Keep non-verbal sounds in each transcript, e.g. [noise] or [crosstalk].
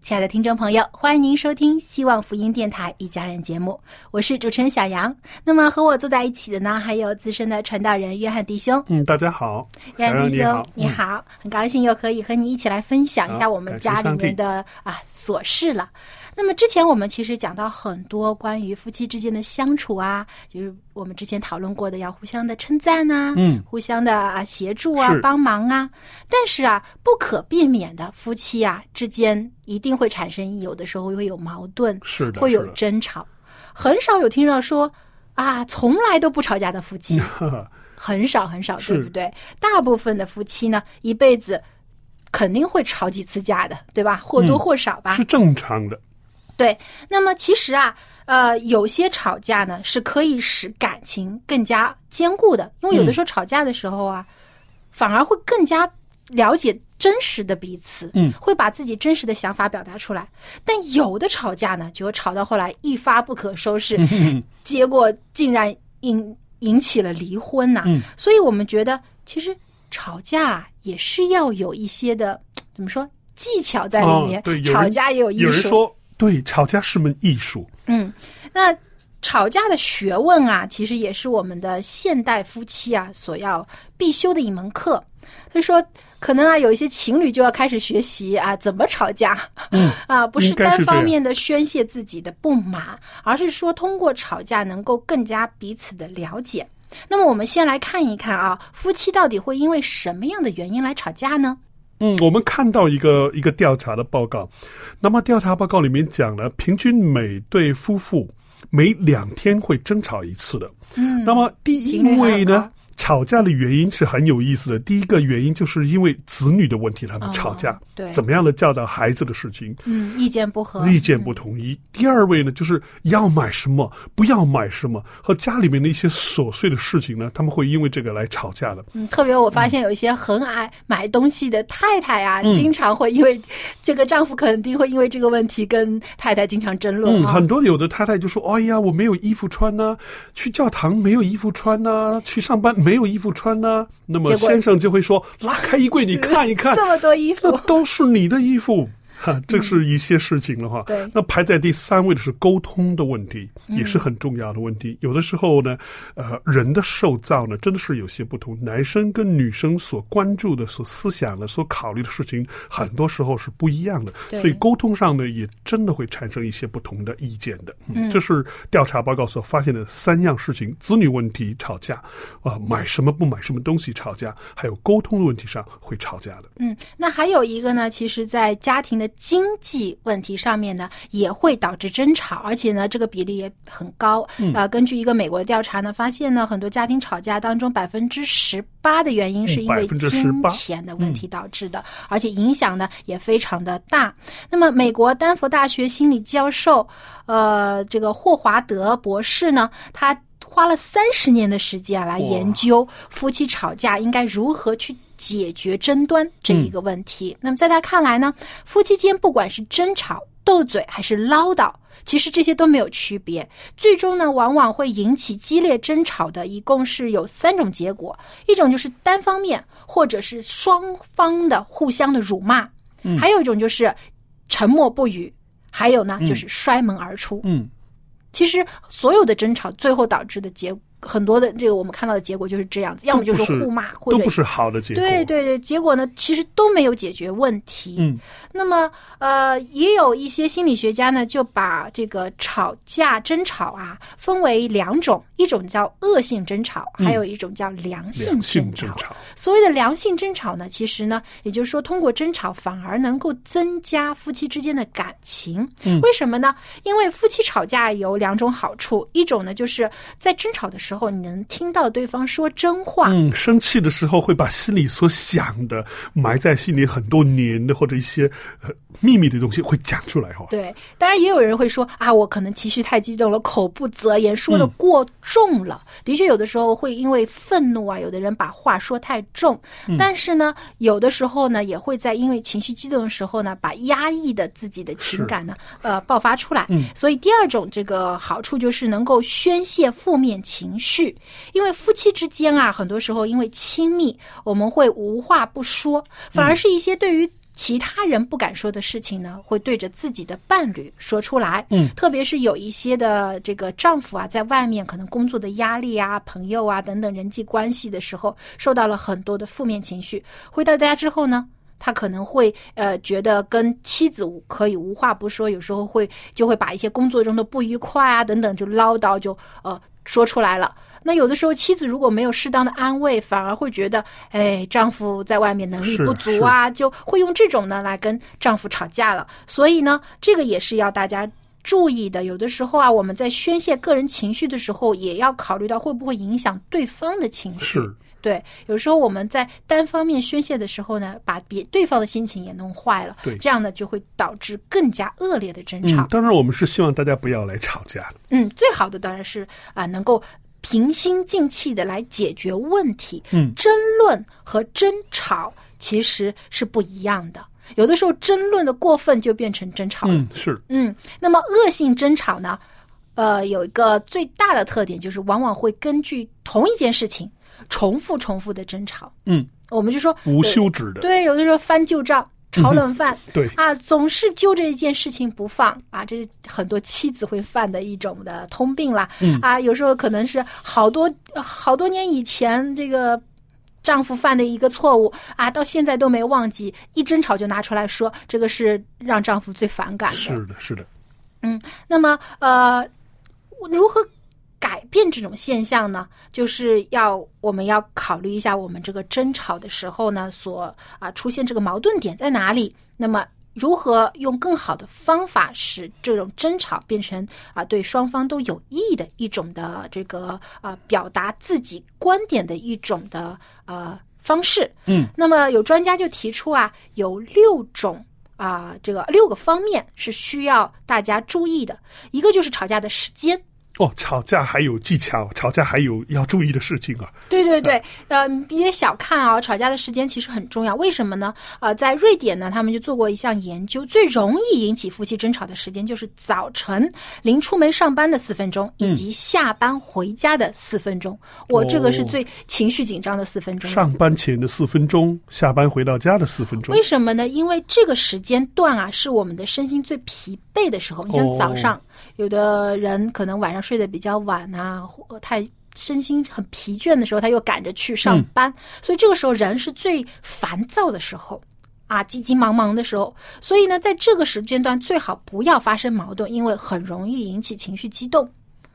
亲爱的听众朋友，欢迎您收听希望福音电台一家人节目，我是主持人小杨。那么和我坐在一起的呢，还有资深的传道人约翰弟兄。嗯，大家好，约翰弟兄你好，，很高兴又可以和你一起来分享一下我们家里面的啊琐事了。那么之前我们其实讲到很多关于夫妻之间的相处啊，就是我们之前讨论过的，要互相的称赞呐、嗯互相的啊协助啊、帮忙啊。但是啊，不可避免的，夫妻啊之间一定会产生有的时候会有矛盾，是的，会有争吵。很少有听到说啊，从来都不吵架的夫妻。[laughs] 很少很少，对不对？大部分的夫妻呢，一辈子肯定会吵几次架的，对吧？或多嗯或少吧。是正常的。对。那么其实啊，呃，有些吵架呢是可以使感情更加坚固的，因为有的时候吵架的时候啊，反而会更加了解真实的彼此，嗯会把自己真实的想法表达出来。但有的吵架呢，就吵到后来一发不可收拾，[laughs] 结果竟然引引起了离婚呐、嗯所以我们觉得，其实吵架也是要有一些的怎么说技巧在里面。哦对吵架也有艺术。有人说，对，吵架是门艺术。嗯，那吵架的学问啊，其实也是我们的现代夫妻啊所要必修的一门课。所以说，可能啊，有一些情侣就要开始学习啊，怎么吵架。嗯，啊，不是单方面的宣泄自己的不满，而是说通过吵架能够更加彼此的了解。那么，我们先来看一看啊，夫妻到底会因为什么样的原因来吵架呢？嗯，我们看到一个一个调查的报告，那么调查报告里面讲了，平均每对夫妇每两天会争吵一次的。嗯，那么第一位呢吵架的原因是很有意思的。第一个原因就是因为子女的问题，他们吵架，哦对怎么样的教导孩子的事情，嗯，意见不合，意见不统一。第二位呢，就是要买什么，不要买什么，和家里面的一些琐碎的事情呢，他们会因为这个来吵架的。嗯，特别我发现有一些很爱买东西的太太啊，嗯经常会因为这个丈夫肯定会因为这个问题跟太太经常争论嗯，啊。很多有的太太就说：“哎呀，我没有衣服穿呐、去教堂没有衣服穿呐、去上班没有衣服穿呢、那么先生就会说：“拉开衣柜，你看一看，[laughs] 这么多衣服那，都是你的衣服。”哈，[laughs] 这是一些事情了哈。对那排在第三位的是沟通的问题，嗯也是很重要的问题。有的时候呢，呃，人的受造呢，真的是有些不同。男生跟女生所关注的、所思想的、所考虑的事情，很多时候是不一样的。对所以沟通上呢，也真的会产生一些不同的意见的。嗯这是调查报告所发现的三样事情：子女问题吵架，啊、买什么不买什么东西吵架，还有沟通的问题上会吵架的。嗯，那还有一个呢，其实，在家庭的经济问题上面呢，也会导致争吵，而且呢，这个比例也很高。嗯啊、根据一个美国的调查呢，发现呢，很多家庭吵架当中，百分之十八的原因是因为嗯18%金钱的问题导致的，而且影响呢也非常的大。那么，美国丹佛大学心理教授，呃，这个霍华德博士呢，他花了三十年的时间来研究夫妻吵架应该如何去解决争端这一个问题。那么在他看来呢，夫妻间不管是争吵、斗嘴还是唠叨，其实这些都没有区别。最终呢，往往会引起激烈争吵的，一共是有三种结果：一种就是单方面，或者是双方的互相的辱骂；还有一种就是沉默不语；还有呢，就是摔门而出。嗯，其实所有的争吵最后导致的结很多的这个我们看到的结果就是这样子，要么就是互骂，或者都不是好的结果。对对对，结果呢，其实都没有解决问题。嗯，那么呃，也有一些心理学家呢，就把这个吵架、争吵啊分为两种，一种叫恶性争吵，还有一种叫良性争吵。争吵，所谓的良性争吵呢，其实呢，也就是说，通过争吵反而能够增加夫妻之间的感情。嗯为什么呢？因为夫妻吵架有两种好处，一种呢，就是在争吵的时候，你能听到对方说真话。嗯，生气的时候会把心里所想的埋在心里很多年的或者一些呃秘密的东西会讲出来哈、哦。对，当然也有人会说啊，我可能情绪太激动了，口不择言，说的嗯过重了。的确，有的时候会因为愤怒啊，有的人把话说太重。嗯但是呢，有的时候呢，也会在因为情绪激动的时候呢，把压抑的自己的情感呢，呃，爆发出来。嗯所以第二种这个好处就是能够宣泄负面情绪，因为夫妻之间啊，很多时候因为亲密，我们会无话不说，反而是一些对于。其他人不敢说的事情呢，会对着自己的伴侣说出来。嗯特别是有一些的这个丈夫啊，在外面可能工作的压力啊、朋友啊等等人际关系的时候，受到了很多的负面情绪。回到家之后呢，他可能会呃觉得跟妻子可以无话不说，有时候会就会把一些工作中的不愉快啊等等就唠叨就呃说出来了。那有的时候妻子如果没有适当的安慰，反而会觉得，哎，丈夫在外面能力不足啊，就会用这种呢来跟丈夫吵架了。所以呢，这个也是要大家。注意的，有的时候啊，我们在宣泄个人情绪的时候，也要考虑到会不会影响对方的情绪。是，对，有时候我们在单方面宣泄的时候呢，把别对方的心情也弄坏了，对这样呢就会导致更加恶劣的争吵嗯，。当然我们是希望大家不要来吵架的。嗯，最好的当然是啊，能够平心静气的来解决问题。嗯争论和争吵其实是不一样的。有的时候争论的过分就变成争吵了。嗯，是，嗯，那么恶性争吵呢，呃，有一个最大的特点就是往往会根据同一件事情重复重复的争吵。嗯，我们就说无休止的。对，有的时候翻旧账。[laughs] 炒冷饭，对啊，总是揪着一件事情不放啊，这是很多妻子会犯的一种的通病啦。嗯啊，有时候可能是好多好多年以前这个丈夫犯的一个错误啊，到现在都没忘记，一争吵就拿出来说，这个是让丈夫最反感的。是的，是的。嗯那么，呃，如何改变这种现象呢？就是要我们要考虑一下，我们这个争吵的时候呢，所啊、出现这个矛盾点在哪里？那么。如何用更好的方法使这种争吵变成啊、对双方都有益的一种的这个啊、表达自己观点的一种的呃方式？嗯，那么有专家就提出啊，有六种啊、这个六个方面是需要大家注意的。一个就是吵架的时间，哦，吵架还有技巧，吵架还有要注意的事情啊。对对对，呃，别小看啊，吵架的时间其实很重要。为什么呢？呃，在瑞典呢，他们就做过一项研究，最容易引起夫妻争吵的时间就是早晨临出门上班的四分钟，以及下班回家的四分钟。我这个是最情绪紧张的四分钟。上班前的四分钟，下班回到家的四分钟为。什么呢？因为这个时间段啊，是我们的身心最疲惫的时候。你像哦早上，有的人可能晚上睡得比较晚啊，或太身心很疲倦的时候，他又赶着去上班，所以这个时候人是最烦躁的时候。啊，急急忙忙的时候，所以呢，在这个时间段最好不要发生矛盾，因为很容易引起情绪激动。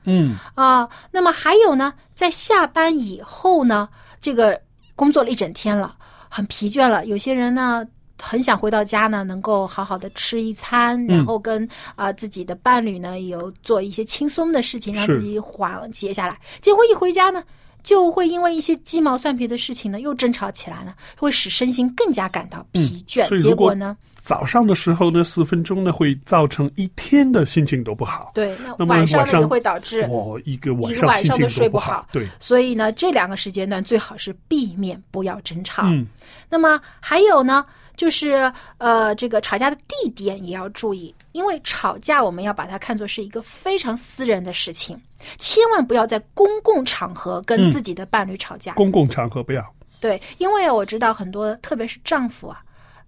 嗯，啊，那么还有呢，在下班以后呢，这个工作了一整天了，很疲倦了。有些人呢，很想回到家呢，能够好好的吃一餐，然后跟啊、自己的伴侣呢有做一些轻松的事情，让自己缓解下来。结果一回家呢，就会因为一些鸡毛蒜皮的事情呢，又争吵起来了，会使身心更加感到疲倦。结果果呢，早上的时候呢，四分钟呢会造成一天的心情都不好。对，那晚上呢也会导致哦，一个晚上都睡不不好对，所以呢，这两个时间段最好是避免不要争吵。嗯，那么还有呢，就是呃，这个吵架的地点也要注意，因为吵架我们要把它看作是一个非常私人的事情，千万不要在公共场合跟嗯自己的伴侣吵架。公共场合不要。对，因为我知道很多，特别是丈夫啊，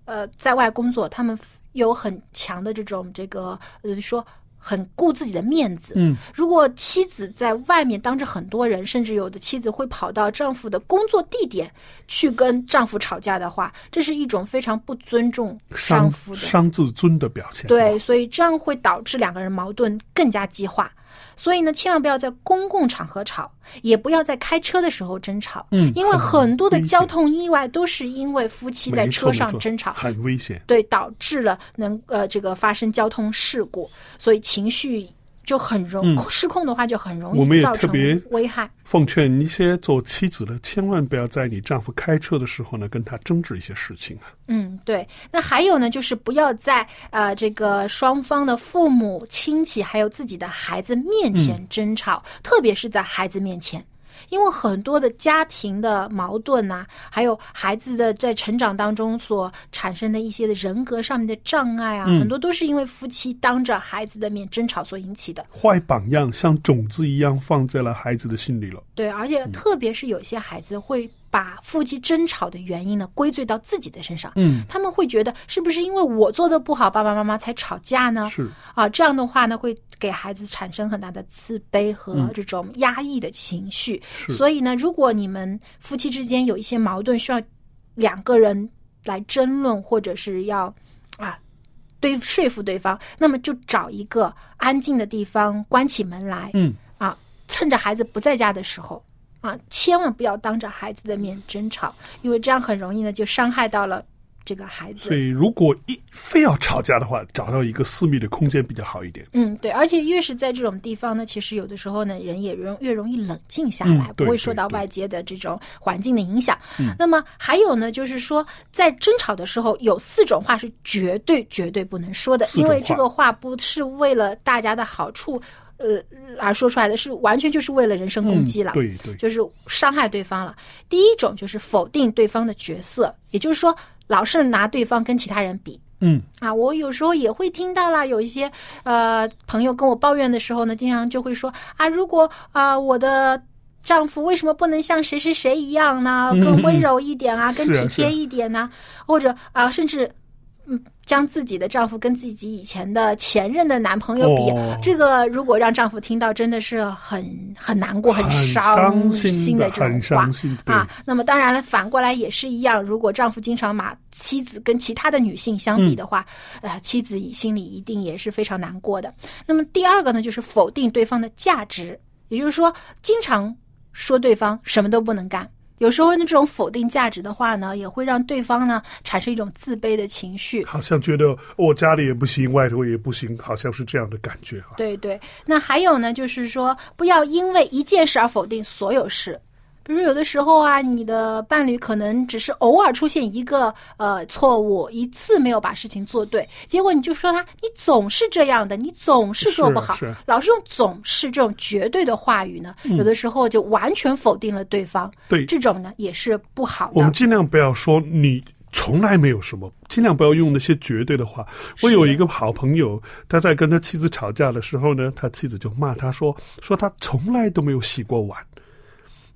呃，在外工作，他们有很强的这种这个呃说。很顾自己的面子，嗯，如果妻子在外面当着很多人，甚至有的妻子会跑到丈夫的工作地点去跟丈夫吵架的话，这是一种非常不尊重丈伤夫的。伤自尊的表现。对，所以这样会导致两个人矛盾更加激化。所以呢，千万不要在公共场合吵，也不要在开车的时候争吵。嗯因为很多的交通意外都是因为夫妻在车上争吵，很危险。对，导致了能呃这个发生交通事故，所以情绪就很容、嗯失控的话就很容我们也易造成特别危害。奉劝一些做妻子的，千万不要在你丈夫开车的时候呢，跟他争执一些事情啊。嗯，对。那还有呢，就是不要在呃这个双方的父母亲戚还有自己的孩子面前争吵，特别是在孩子面前。因为很多的家庭的矛盾呐、还有孩子的在成长当中所产生的一些的人格上面的障碍啊，嗯很多都是因为夫妻当着孩子的面争吵所引起的。坏榜样像种子一样放在了孩子的心里了。对，而且特别是有些孩子会把夫妻争吵的原因呢归罪到自己的身上。嗯，他们会觉得是不是因为我做的不好，爸爸妈妈才吵架呢？是，啊，这样的话呢，会给孩子产生很大的自卑和嗯这种压抑的情绪。是所以呢，如果你们夫妻之间有一些矛盾，需要两个人来争论，或者是要啊对说服对方，那么就找一个安静的地方，关起门来，嗯，啊，趁着孩子不在家的时候。啊，千万不要当着孩子的面争吵，因为这样很容易呢就伤害到了这个孩子所。以如果一非要吵架的话，找到一个私密的空间比较好一点。嗯，对，而且越是在这种地方呢，其实有的时候呢，人也容越容易冷静下嗯来，对不会受到外界的这种环境的影响。嗯那么还有呢，就是说在争吵的时候，有四种话是绝对绝对不能说的，因为这个话不是为了大家的好处，呃而说出来的，是完全就是为了人身攻击了。嗯、对对，就是伤害对方了。第一种就是否定对方的角色，也就是说，老是拿对方跟其他人比。嗯，啊，我有时候也会听到啦，有一些呃朋友跟我抱怨的时候呢，经常就会说啊，如果啊、我的丈夫为什么不能像谁谁谁一样呢？嗯更温柔一点啊，[laughs] 更体贴一点呢、或者啊，甚至。嗯，将自己的丈夫跟自己以前的前任的男朋友比，哦这个如果让丈夫听到，真的是很很难过、很伤伤心心的，这种话很伤心。对，啊。那么当然了，反过来也是一样，如果丈夫经常把妻子跟其他的女性相比的话，呃，妻子心里一定也是非常难过的。那么第二个呢，就是否定对方的价值，也就是说，经常说对方什么都不能干。有时候呢，这种否定价值的话呢，也会让对方呢产生一种自卑的情绪。好像觉得我家里也不行，外头也不行，好像是这样的感觉啊。对对，那还有呢，就是说不要因为一件事而否定所有事。比如有的时候啊，你的伴侣可能只是偶尔出现一个呃错误，一次没有把事情做对，结果你就说他你总是这样的，你总是做不好，老是用总是这种绝对的话语呢，有的时候就完全否定了对方，对，这种呢也是不好我们。尽量不要说你从来没有什么，尽量不要用那些绝对的话。我有一个好朋友，他在跟他妻子吵架的时候呢，他妻子就骂他说，说他从来都没有洗过碗。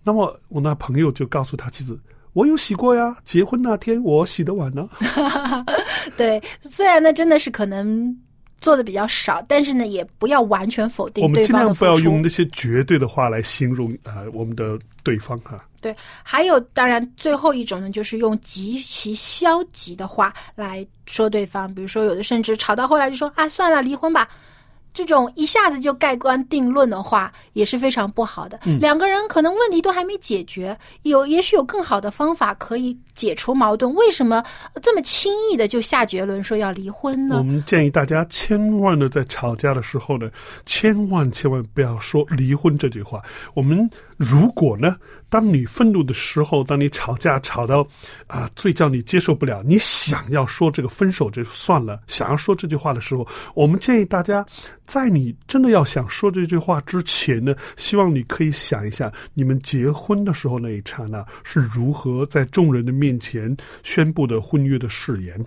那么我那朋友就告诉他妻子。我有洗过呀，结婚那天我洗的碗呢。[laughs] 对，虽然呢真的是可能做的比较少，但是呢也不要完全否定我们尽量不要。用那些绝对的话来形容啊、呃我们的对方哈。对，还有当然最后一种呢，就是用极其消极的话来说对方，比如说有的甚至吵到后来就说啊算了离婚吧，这种一下子就盖棺定论的话也是非常不好的。嗯两个人可能问题都还没解决，有也许有更好的方法可以解除矛盾，为什么这么轻易的就下结论说要离婚呢？我们建议大家千万的在吵架的时候呢，千万千万不要说离婚这句话。我们如果呢，当你愤怒的时候，当你吵架吵到啊最叫你接受不了，你想要说这个分手就算了，想要说这句话的时候，我们建议大家，在你真的要想说这句话之前呢，希望你可以想一下，你们结婚的时候那一刹那是如何在众人的面前宣布的婚约的誓言。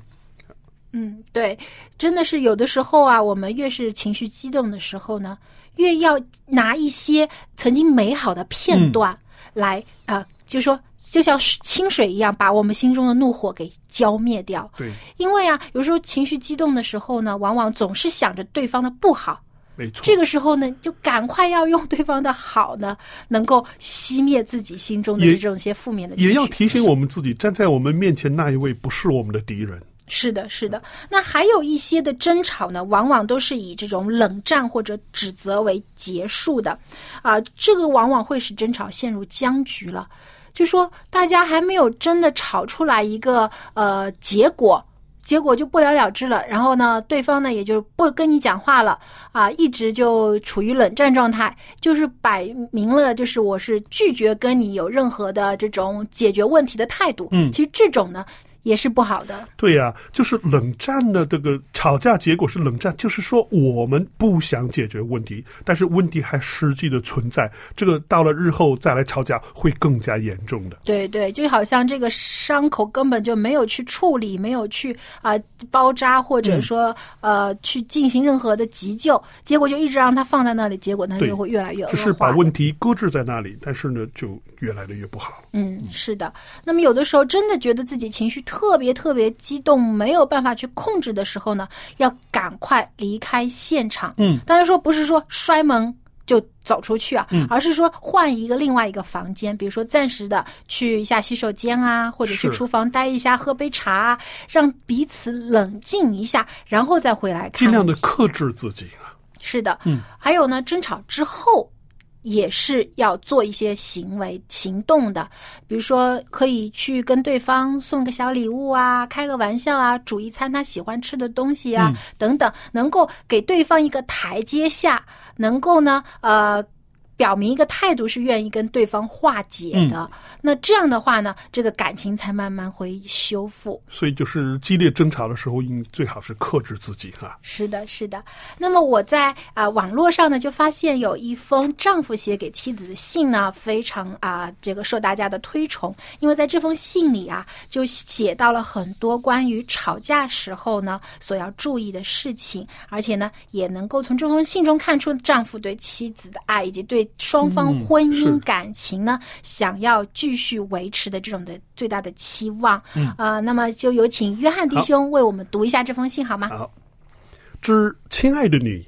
嗯，对，真的是有的时候啊，我们越是情绪激动的时候呢，越要拿一些曾经美好的片段来啊、就说就像清水一样，把我们心中的怒火给浇灭掉。对，因为啊，有时候情绪激动的时候呢，往往总是想着对方的不好。没错。这个时候呢，就赶快要用对方的好呢，能够熄灭自己心中的这种些负面的情绪。也要提醒我们自己，站在我们面前那一位不是我们的敌人。是的，是的。那还有一些的争吵呢，往往都是以这种冷战或者指责为结束的，啊，这个往往会使争吵陷入僵局了。就说大家还没有真的吵出来一个呃结果，结果就不了了之了。然后呢，对方呢也就不跟你讲话了啊，一直就处于冷战状态，就是摆明了就是我是拒绝跟你有任何的这种解决问题的态度。嗯其实这种呢也是不好的。对呀、就是冷战的这个吵架结果是冷战，就是说我们不想解决问题，但是问题还实际的存在。这个到了日后再来吵架会更加严重的。对对，就好像这个伤口根本就没有去处理，没有去啊、包扎，或者说、呃去进行任何的急救，结果就一直让它放在那里，结果它就会越来越恶化。只是把问题搁置在那里，但是呢，就越来的越不好。嗯，是的。那么有的时候真的觉得自己情绪特别特别激动，没有办法去控制的时候呢，要赶快离开现场。嗯，当然说不是说摔门就走出去啊，嗯而是说换一个另外一个房间，比如说暂时的去一下洗手间啊，或者去厨房待一下，喝杯茶啊，让彼此冷静一下，然后再回来看。尽量的克制自己啊。是的，嗯，还有呢，争吵之后也是要做一些行为行动的，比如说可以去跟对方送个小礼物啊，开个玩笑啊，煮一餐他喜欢吃的东西啊，嗯等等，能够给对方一个台阶下，能够呢，呃。表明一个态度是愿意跟对方化解的，那这样的话呢，这个感情才慢慢会修复。所以就是激烈争吵的时候，应最好是克制自己哈、是的，是的。那么我在啊、网络上呢，就发现有一封丈夫写给妻子的信呢，非常啊、这个受大家的推崇，因为在这封信里啊，就写到了很多关于吵架时候呢所要注意的事情，而且呢，也能够从这封信中看出丈夫对妻子的爱，以及对双方嗯婚姻感情呢、想要继续维持的这种的最大的期望。嗯啊、那么就有请约翰弟兄为我们读一下这封信好吗？好，之亲爱的你，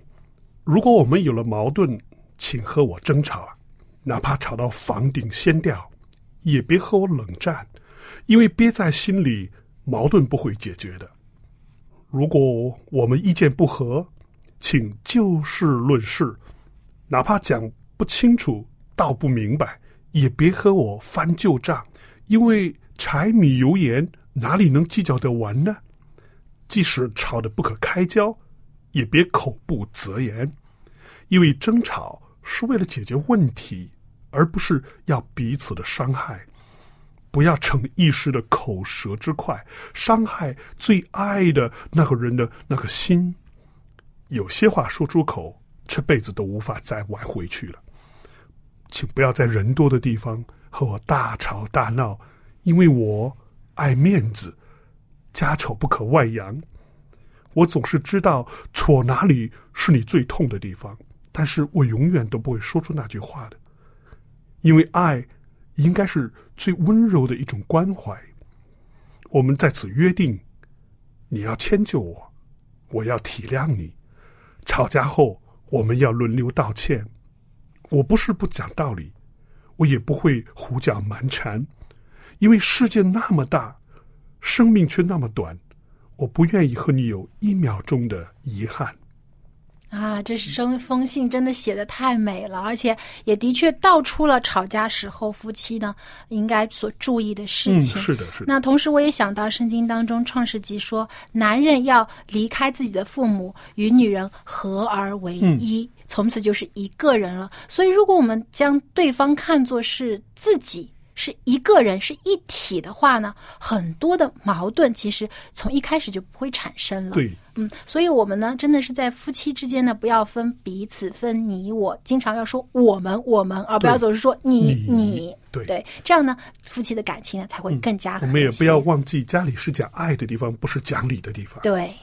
如果我们有了矛盾，请和我争吵啊，哪怕吵到房顶掀掉，也别和我冷战，因为憋在心里，矛盾不会解决的。如果我们意见不合，请就事论事，哪怕讲不清楚、道不明白，也别和我翻旧账，因为柴米油盐哪里能计较得完呢？即使吵得不可开交，也别口不择言，因为争吵是为了解决问题，而不是要彼此的伤害。不要逞一时的口舌之快，伤害最爱的那个人的那个心。有些话说出口，这辈子都无法再挽回去了。请不要在人多的地方和我大吵大闹，因为我爱面子。家丑不可外扬。我总是知道戳哪里是你最痛的地方，但是我永远都不会说出那句话的，因为爱应该是最温柔的一种关怀。我们在此约定，你要迁就我，我要体谅你。吵架后，我们要轮流道歉。我不是不讲道理，我也不会胡搅蛮缠，因为世界那么大。生命却那么短，我不愿意和你有一秒钟的遗憾。啊，这是这封信真的写的太美了，而且也的确道出了吵架时候夫妻呢应该所注意的事嗯，情。是的，是的。那同时，我也想到圣经当中《创世纪》说，男人要离开自己的父母，与女人合而为一，从此就是一个人了。所以，如果我们将对方看作是自己。是一个人是一体的话呢，很多的矛盾其实从一开始就不会产生了。对，嗯，所以我们呢，真的是在夫妻之间呢，不要分彼此，分你我，经常要说我们我们，而不要总是说你你对对，这样呢，夫妻的感情呢才会更加、嗯。我们也不要忘记，家里是讲爱的地方，不是讲理的地方。对。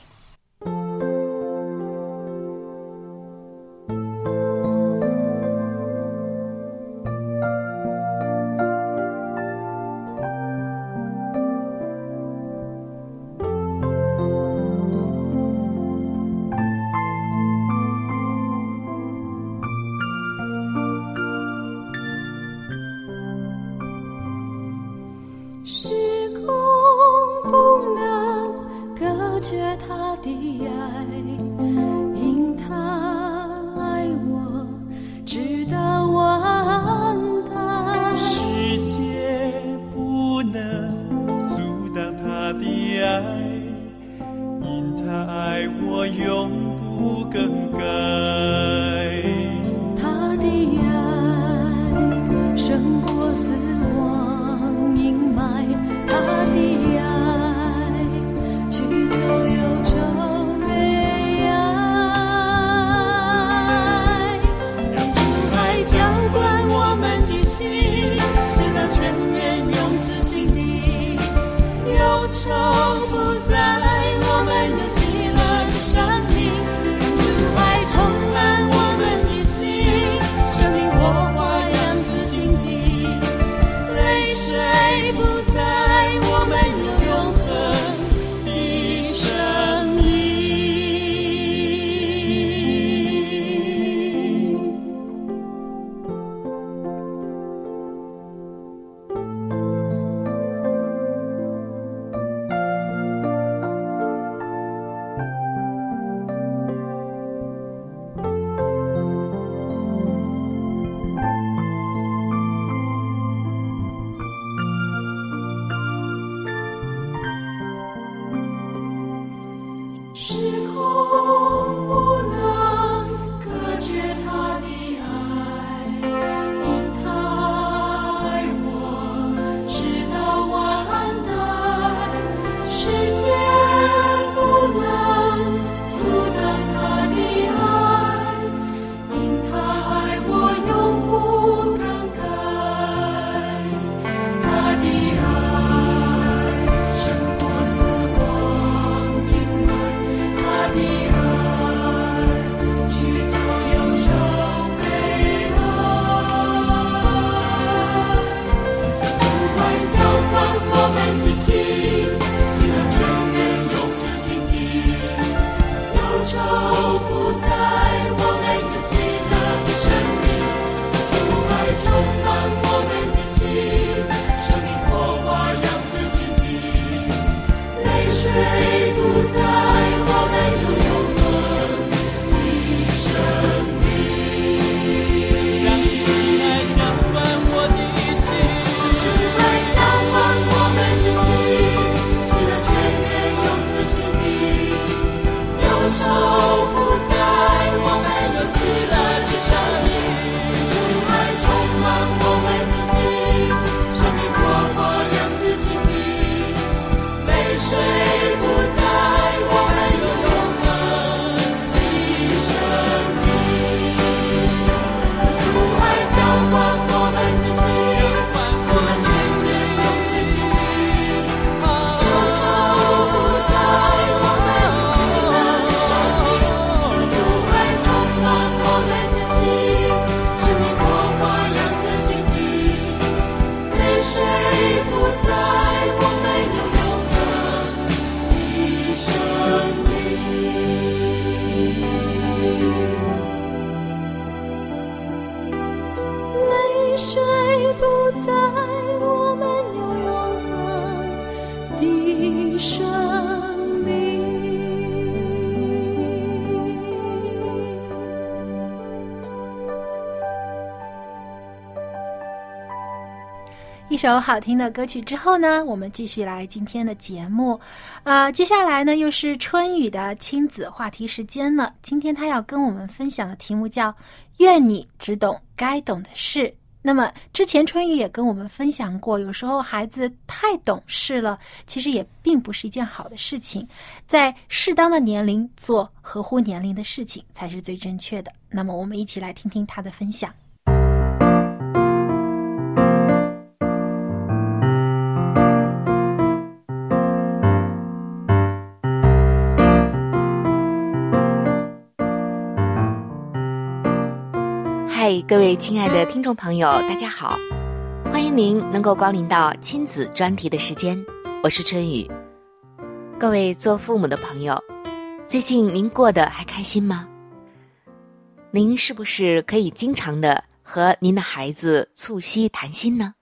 首好听的歌曲之后呢，我们继续来今天的节目。呃，接下来呢又是春雨的亲子话题时间了。今天他要跟我们分享的题目叫“愿你只懂该懂的事”。那么之前春雨也跟我们分享过，有时候孩子太懂事了，其实也并不是一件好的事情。在适当的年龄做合乎年龄的事情才是最正确的。那么我们一起来听听他的分享。各位亲爱的听众朋友，大家好！欢迎您能够光临到亲子专题的时间，我是春雨。各位做父母的朋友，最近您过得还开心吗？您是不是可以经常的和您的孩子促膝谈心呢？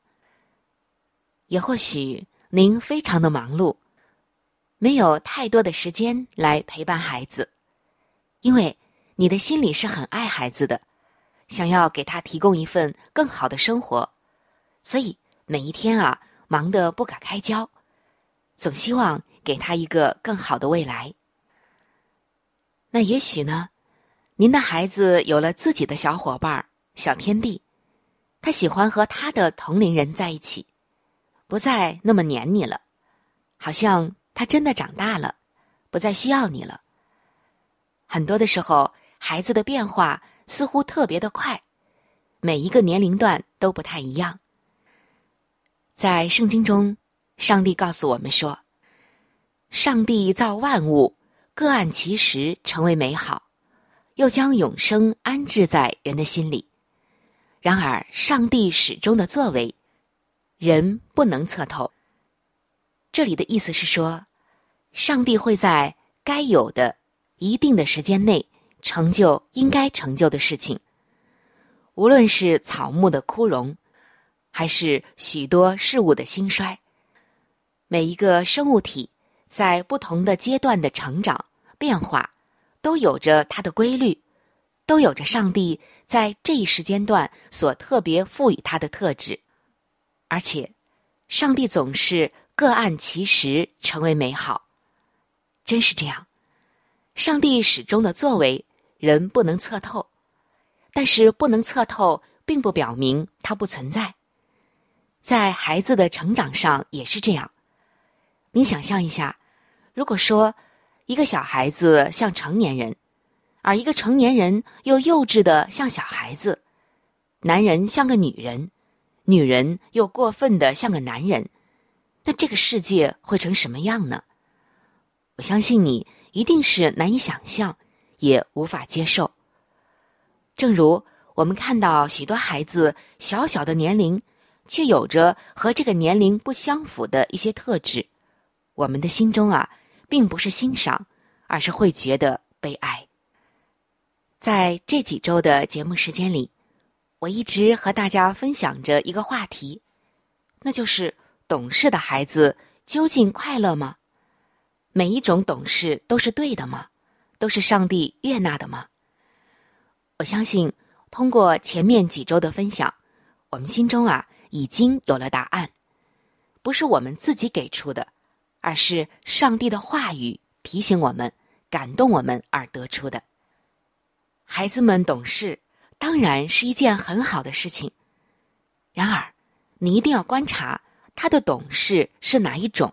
也或许您非常的忙碌，没有太多的时间来陪伴孩子，因为你的心里是很爱孩子的。想要给他提供一份更好的生活，所以每一天啊忙得不可开交，总希望给他一个更好的未来。那也许呢，您的孩子有了自己的小伙伴、小天地，他喜欢和他的同龄人在一起，不再那么黏你了，好像他真的长大了，不再需要你了。很多的时候，孩子的变化。似乎特别的快，每一个年龄段都不太一样。在圣经中，上帝告诉我们说：“上帝造万物，各按其时成为美好，又将永生安置在人的心里。然而，上帝始终的作为，人不能测透。”这里的意思是说，上帝会在该有的一定的时间内。成就应该成就的事情，无论是草木的枯荣，还是许多事物的兴衰，每一个生物体在不同的阶段的成长变化，都有着它的规律，都有着上帝在这一时间段所特别赋予它的特质，而且，上帝总是各按其时成为美好，真是这样，上帝始终的作为。人不能测透，但是不能测透，并不表明它不存在。在孩子的成长上也是这样。你想象一下，如果说一个小孩子像成年人，而一个成年人又幼稚的像小孩子，男人像个女人，女人又过分的像个男人，那这个世界会成什么样呢？我相信你一定是难以想象。也无法接受。正如我们看到许多孩子小小的年龄，却有着和这个年龄不相符的一些特质，我们的心中啊，并不是欣赏，而是会觉得悲哀。在这几周的节目时间里，我一直和大家分享着一个话题，那就是懂事的孩子究竟快乐吗？每一种懂事都是对的吗？都是上帝悦纳的吗？我相信，通过前面几周的分享，我们心中啊已经有了答案，不是我们自己给出的，而是上帝的话语提醒我们、感动我们而得出的。孩子们懂事，当然是一件很好的事情。然而，你一定要观察他的懂事是哪一种，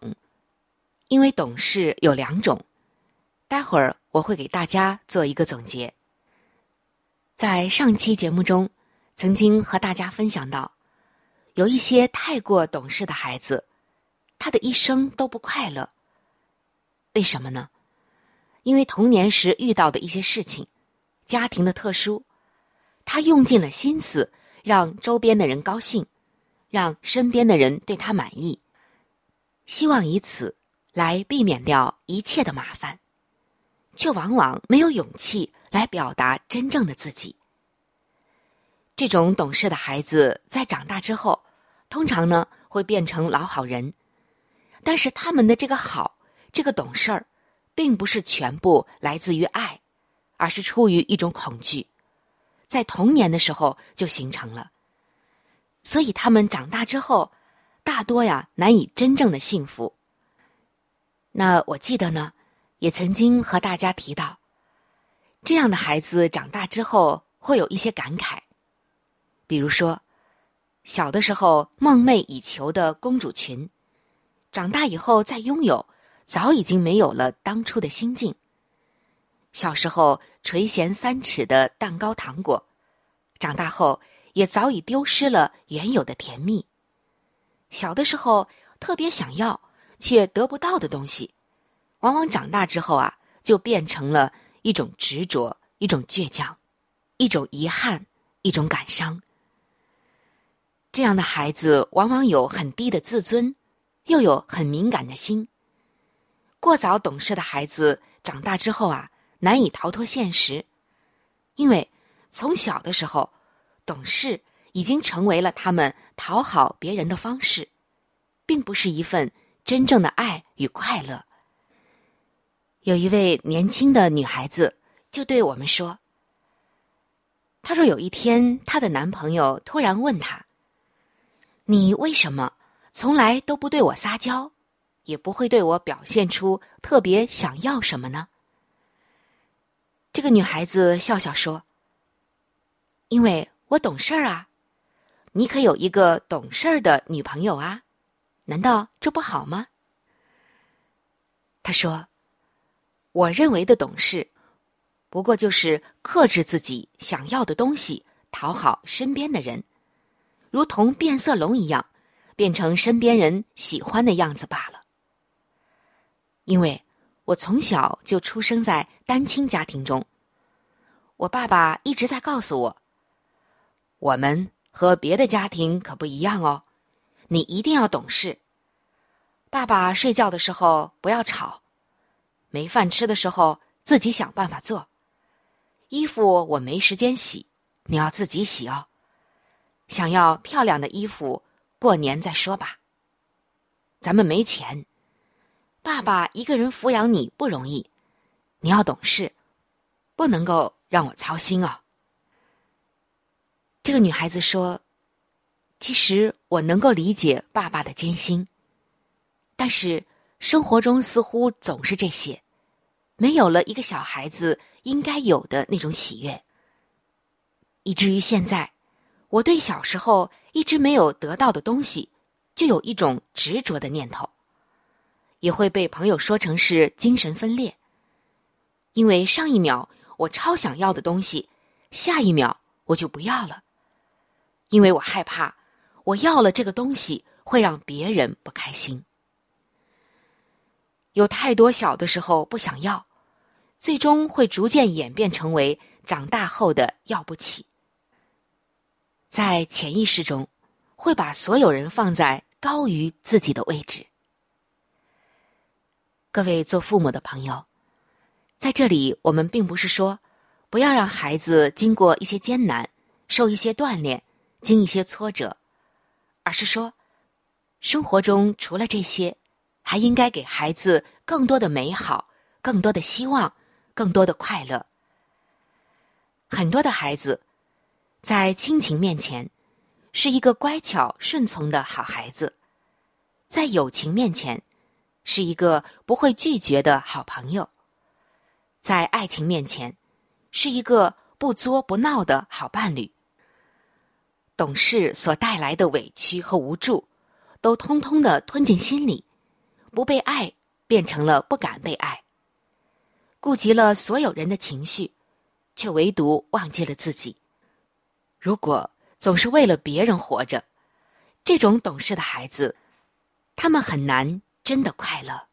因为懂事有两种。待会儿。我会给大家做一个总结。在上期节目中，曾经和大家分享到，有一些太过懂事的孩子，他的一生都不快乐。为什么呢？因为童年时遇到的一些事情，家庭的特殊，他用尽了心思让周边的人高兴，让身边的人对他满意，希望以此来避免掉一切的麻烦。却往往没有勇气来表达真正的自己。这种懂事的孩子在长大之后，通常呢会变成老好人，但是他们的这个好，这个懂事儿，并不是全部来自于爱，而是出于一种恐惧，在童年的时候就形成了。所以他们长大之后，大多呀难以真正的幸福。那我记得呢，也曾经和大家提到，这样的孩子长大之后会有一些感慨，比如说，小的时候梦寐以求的公主裙，长大以后再拥有，早已经没有了当初的心境。小时候垂涎三尺的蛋糕糖果，长大后也早已丢失了原有的甜蜜。小的时候特别想要却得不到的东西，往往长大之后啊，就变成了一种执着、一种倔强、一种遗憾、一种感伤。这样的孩子往往有很低的自尊，又有很敏感的心。过早懂事的孩子长大之后啊，难以逃脱现实，因为从小的时候懂事。已经成为了他们讨好别人的方式，并不是一份真正的爱与快乐。有一位年轻的女孩子就对我们说：“她说有一天，她的男朋友突然问她：‘你为什么从来都不对我撒娇，也不会对我表现出特别想要什么呢？’”这个女孩子笑笑说：“因为我懂事儿啊。”你可有一个懂事儿的女朋友啊？难道这不好吗？他说：“我认为的懂事，不过就是克制自己想要的东西，讨好身边的人，如同变色龙一样，变成身边人喜欢的样子罢了。因为我从小就出生在单亲家庭中，我爸爸一直在告诉我，我们。”和别的家庭可不一样哦，你一定要懂事。爸爸睡觉的时候不要吵，没饭吃的时候自己想办法做。衣服我没时间洗，你要自己洗哦。想要漂亮的衣服，过年再说吧。咱们没钱，爸爸一个人抚养你不容易，你要懂事，不能够让我操心哦。这个女孩子说：“其实我能够理解爸爸的艰辛，但是生活中似乎总是这些，没有了一个小孩子应该有的那种喜悦，以至于现在，我对小时候一直没有得到的东西，就有一种执着的念头，也会被朋友说成是精神分裂，因为上一秒我超想要的东西，下一秒我就不要了。”因为我害怕，我要了这个东西会让别人不开心。有太多小的时候不想要，最终会逐渐演变成为长大后的要不起。在潜意识中，会把所有人放在高于自己的位置。各位做父母的朋友，在这里我们并不是说不要让孩子经过一些艰难，受一些锻炼。经一些挫折，而是说，生活中除了这些，还应该给孩子更多的美好、更多的希望、更多的快乐。很多的孩子，在亲情面前，是一个乖巧顺从的好孩子；在友情面前，是一个不会拒绝的好朋友；在爱情面前，是一个不作不闹的好伴侣。懂事所带来的委屈和无助，都通通的吞进心里，不被爱变成了不敢被爱。顾及了所有人的情绪，却唯独忘记了自己。如果总是为了别人活着，这种懂事的孩子，他们很难真的快乐。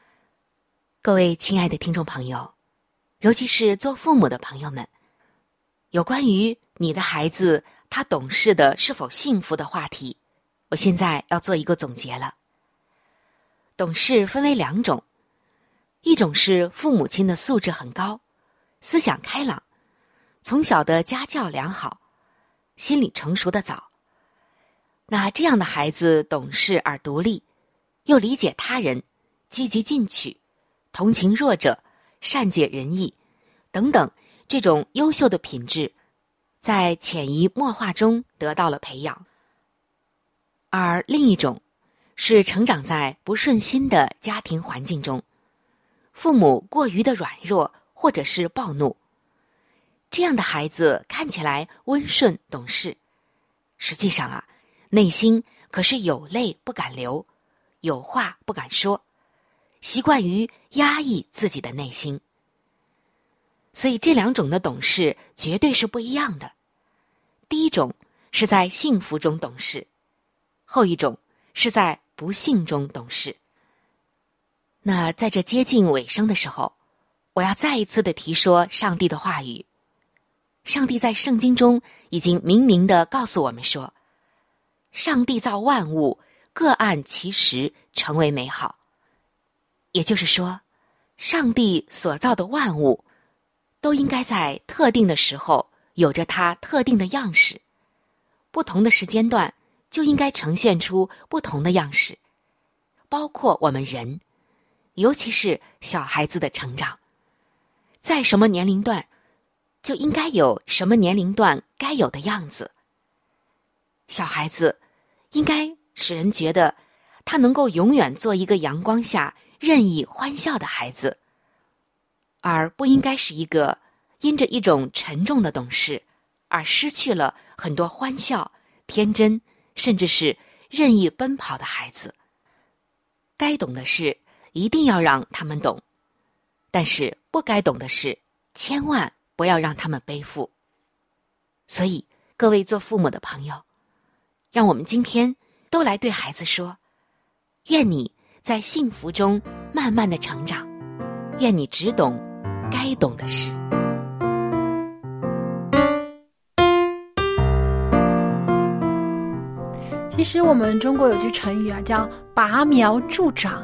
各位亲爱的听众朋友，尤其是做父母的朋友们，有关于你的孩子。他懂事的是否幸福的话题，我现在要做一个总结了。懂事分为两种，一种是父母亲的素质很高，思想开朗，从小的家教良好，心理成熟的早。那这样的孩子懂事而独立，又理解他人，积极进取，同情弱者，善解人意，等等，这种优秀的品质。在潜移默化中得到了培养，而另一种是成长在不顺心的家庭环境中，父母过于的软弱或者是暴怒。这样的孩子看起来温顺懂事，实际上啊，内心可是有泪不敢流，有话不敢说，习惯于压抑自己的内心。所以这两种的懂事绝对是不一样的。第一种是在幸福中懂事，后一种是在不幸中懂事。那在这接近尾声的时候，我要再一次的提说上帝的话语。上帝在圣经中已经明明的告诉我们说，上帝造万物各按其时成为美好。也就是说，上帝所造的万物。都应该在特定的时候有着它特定的样式，不同的时间段就应该呈现出不同的样式，包括我们人，尤其是小孩子的成长，在什么年龄段就应该有什么年龄段该有的样子。小孩子应该使人觉得他能够永远做一个阳光下任意欢笑的孩子。而不应该是一个因着一种沉重的懂事而失去了很多欢笑、天真，甚至是任意奔跑的孩子。该懂的事一定要让他们懂，但是不该懂的事千万不要让他们背负。所以，各位做父母的朋友，让我们今天都来对孩子说：愿你在幸福中慢慢的成长，愿你只懂。该懂的事。其实我们中国有句成语啊，叫“拔苗助长”。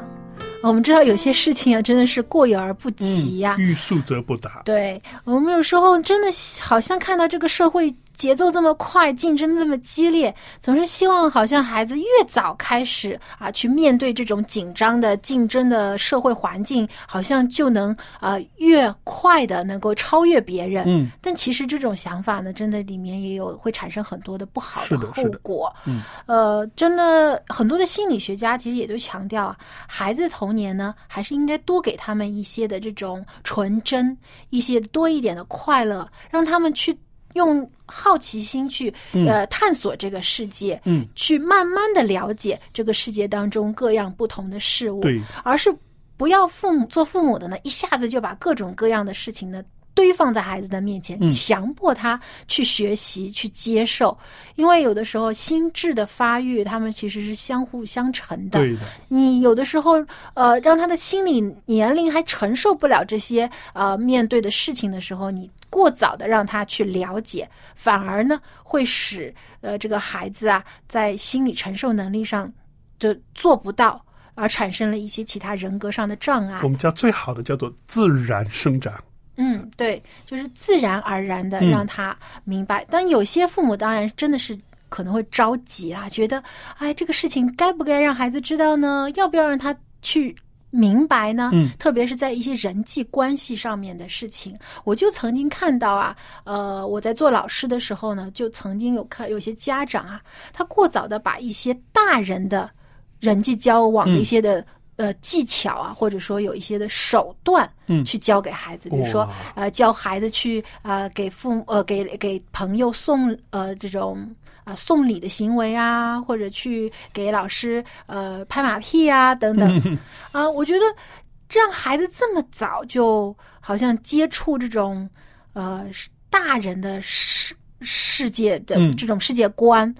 我们知道有些事情啊，真的是过犹而不及呀，欲速则不达。对我们有时候真的好像看到这个社会。节奏这么快，竞争这么激烈，总是希望好像孩子越早开始啊，去面对这种紧张的竞争的社会环境，好像就能啊越快的能够超越别人。嗯，但其实这种想法呢，真的里面也有会产生很多的不好的后果。嗯，呃，真的很多的心理学家其实也都强调啊，孩子的童年呢，还是应该多给他们一些的这种纯真，一些多一点的快乐，让他们去。用好奇心去呃探索这个世界，嗯，去慢慢的了解这个世界当中各样不同的事物，对，而是不要父母做父母的呢，一下子就把各种各样的事情呢堆放在孩子的面前，强迫他去学习去接受，因为有的时候心智的发育，他们其实是相互相成的，对的。你有的时候呃让他的心理年龄还承受不了这些呃面对的事情的时候，你。过早的让他去了解，反而呢会使呃这个孩子啊在心理承受能力上就做不到，而产生了一些其他人格上的障碍。我们叫最好的叫做自然生长。嗯，对，就是自然而然的让他明白。但有些父母当然真的是可能会着急啊，觉得哎这个事情该不该让孩子知道呢？要不要让他去？明白呢，嗯，特别是在一些人际关系上面的事情，我就曾经看到啊，呃，我在做老师的时候呢，就曾经有看有些家长啊，他过早的把一些大人的人际交往的一些的呃技巧啊，或者说有一些的手段，嗯，去教给孩子，比如说呃教孩子去啊给父母呃给给朋友送呃这种。啊，送礼的行为啊，或者去给老师呃拍马屁啊，等等 [laughs] 啊，我觉得让孩子这么早就好像接触这种呃大人的世世界的这种世界观，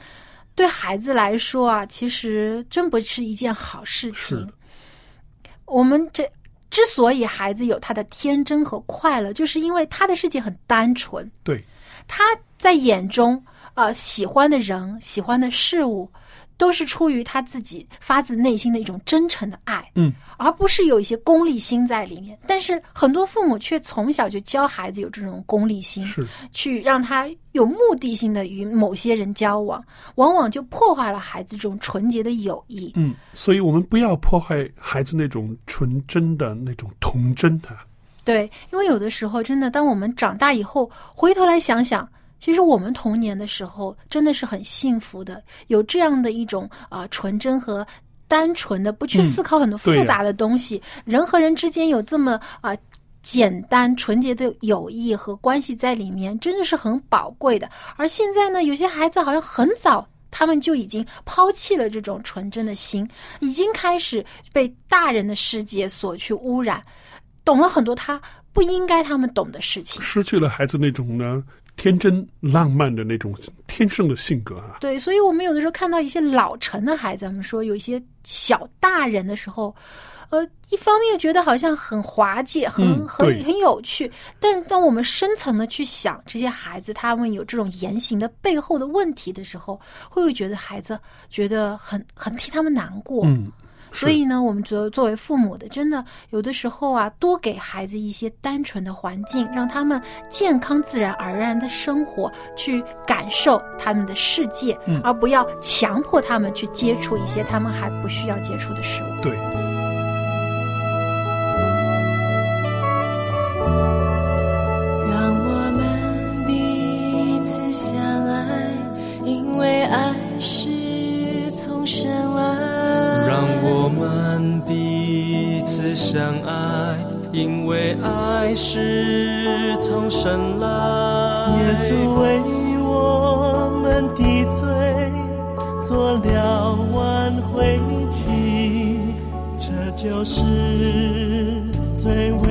对孩子来说啊，其实真不是一件好事情。我们这之所以孩子有他的天真和快乐，就是因为他的世界很单纯。对，他在眼中。啊，喜欢的人，喜欢的事物，都是出于他自己发自内心的一种真诚的爱，嗯，而不是有一些功利心在里面。但是很多父母却从小就教孩子有这种功利心，是去让他有目的性的与某些人交往，往往就破坏了孩子这种纯洁的友谊。嗯，所以我们不要破坏孩子那种纯真的那种童真的。对，因为有的时候真的，当我们长大以后，回头来想想。其实我们童年的时候真的是很幸福的，有这样的一种啊纯真和单纯的，不去思考很多复杂的东西。人和人之间有这么啊、简单纯洁的友谊和关系在里面，真的是很宝贵的。而现在呢，有些孩子好像很早。他们就已经抛弃了这种纯真的心，已经开始被大人的世界所去污染，懂了很多他不应该他们懂的事情。失去了孩子那种呢天真浪漫的那种天生的性格啊。对，所以我们有的时候看到一些老成的孩子，我们说有一些小大人的时候，呃，一方面觉得好像很滑稽，很、嗯很很有趣，但当我们深层的去想这些孩子他们有这种言行的背后的问题的时候，会不会觉得孩子觉得很很替他们难过？嗯，所以呢，我们觉得作为父母的，真的有的时候啊，多给孩子一些单纯的环境，让他们健康、自然而然的生活，去感受他们的世界，嗯而不要强迫他们去接触一些他们还不需要接触的事物。对。相爱，因为爱是从神来。耶稣为我们的罪做了挽回祭，这就是最为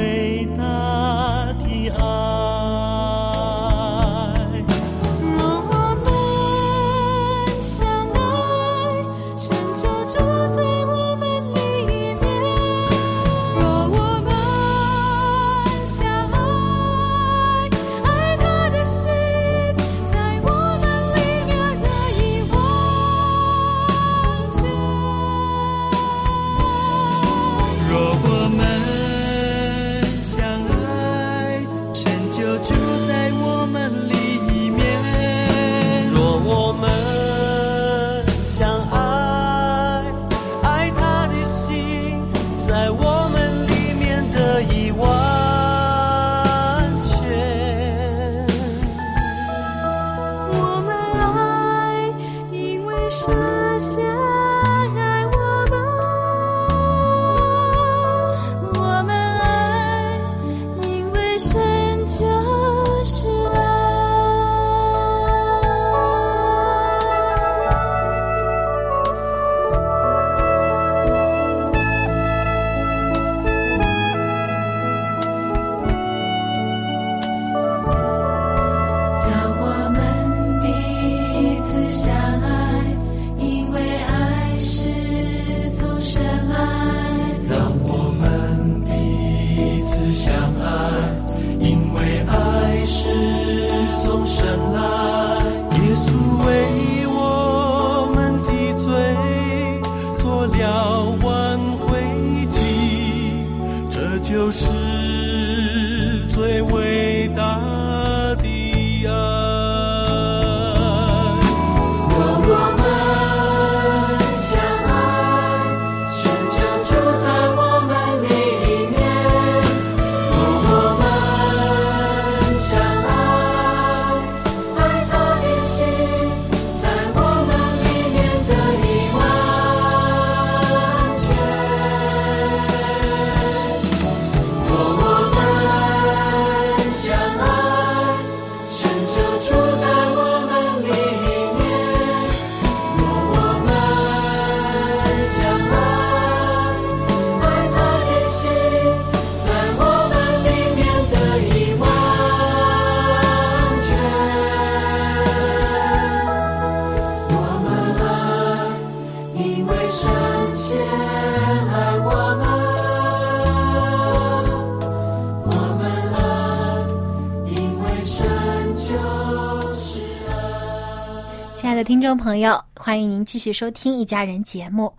听众朋友，欢迎您继续收听《一家人》节目。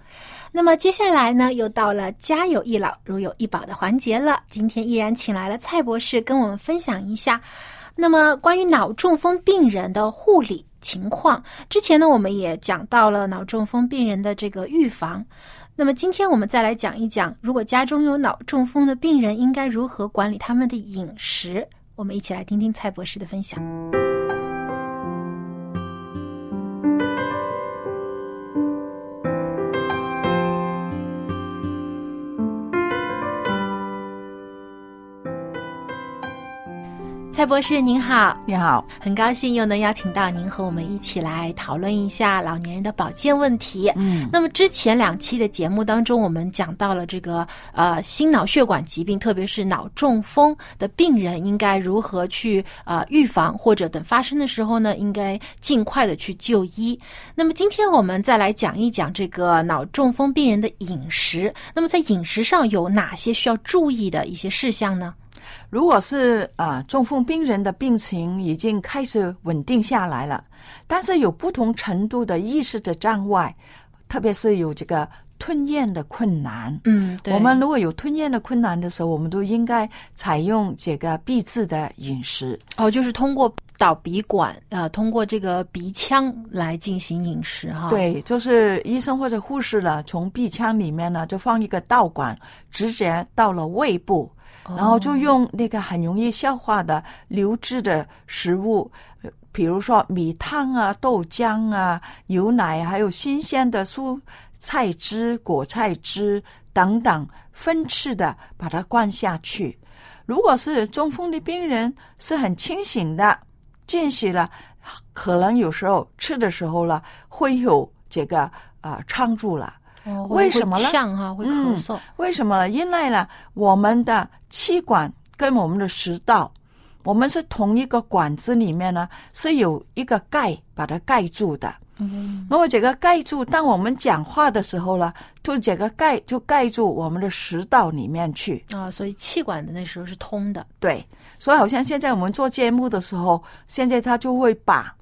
那么接下来呢，又到了家有一老如有一宝的环节了。今天依然请来了蔡博士跟我们分享一下，那么关于脑中风病人的护理情况。之前呢，我们也讲到了脑中风病人的这个预防。那么今天我们再来讲一讲，如果家中有脑中风的病人，应该如何管理他们的饮食。我们一起来听听蔡博士的分享。蔡博士您好，你好，很高兴又能邀请到您和我们一起来讨论一下老年人的保健问题。嗯，那么之前两期的节目当中，我们讲到了这个呃心脑血管疾病，特别是脑中风的病人应该如何去呃预防，或者等发生的时候呢，应该尽快的去就医。那么今天我们再来讲一讲这个脑中风病人的饮食。那么在饮食上有哪些需要注意的一些事项呢？如果是啊、呃中风病人的病情已经开始稳定下来了，但是有不同程度的意识的障碍，特别是有这个吞咽的困难。嗯，对，我们如果有吞咽的困难的时候，我们都应该采用这个闭制的饮食。哦，就是通过导鼻管，呃，通过这个鼻腔来进行饮食哈。，对，就是医生或者护士呢，从鼻腔里面呢就放一个导管，直接到了胃部，然后就用那个很容易消化的流质的食物，比如说米汤啊、豆浆啊、牛奶，还有新鲜的蔬菜汁、果菜汁等等，分次的把它灌下去。如果是中风的病人是很清醒的，进食了，可能有时候吃的时候了会有这个啊、呃撑住了。哦、为什么呢会呛哈，会咳嗽。为什么呢？因为呢，我们的气管跟我们的食道，我们是同一个管子里面呢是有一个盖把它盖住的。嗯，那么这个盖住，当我们讲话的时候呢，就这个盖就盖住我们的食道里面去。啊，所以气管的那时候是通的。对，所以好像现在我们做节目的时候，现在他就会把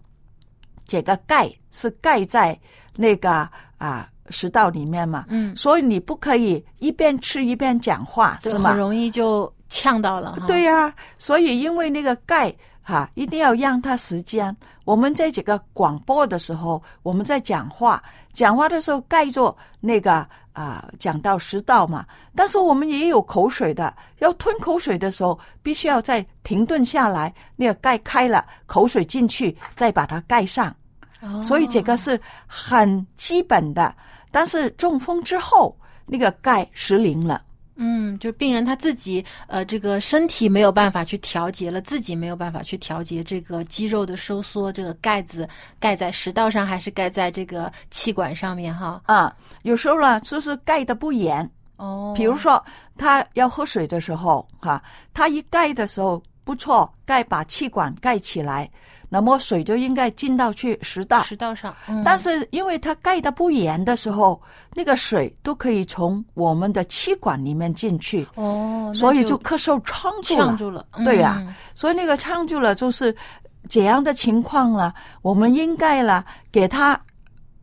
这个盖是盖在那个啊、食道里面嘛，嗯，所以你不可以一边吃一边讲话，对是吗很？容易就呛到了哈。对呀、所以因为那个钙哈、一定要让它时间。我们在这个广播的时候，我们在讲话，讲话的时候盖住那个啊、讲到食道嘛。但是我们也有口水的，要吞口水的时候，必须要再停顿下来，那个盖开了，口水进去，再把它盖上。哦所以这个是很基本的。但是中风之后，那个钙失灵了。嗯，就病人他自己呃，这个身体没有办法去调节了，自己没有办法去调节这个肌肉的收缩，这个盖子盖在食道上还是盖在这个气管上面哈？啊，有时候呢，就是盖的不严。哦，比如说他要喝水的时候，哈、他一盖的时候不错，盖把气管盖起来，那么水就应该进到去食道。食道上，嗯、但是因为它盖的不严的时候，那个水都可以从我们的气管里面进去，哦，所以就就咳嗽呛住了。呛住了，对呀、嗯所以那个呛住了，就是这样的情况了。我们应该了给他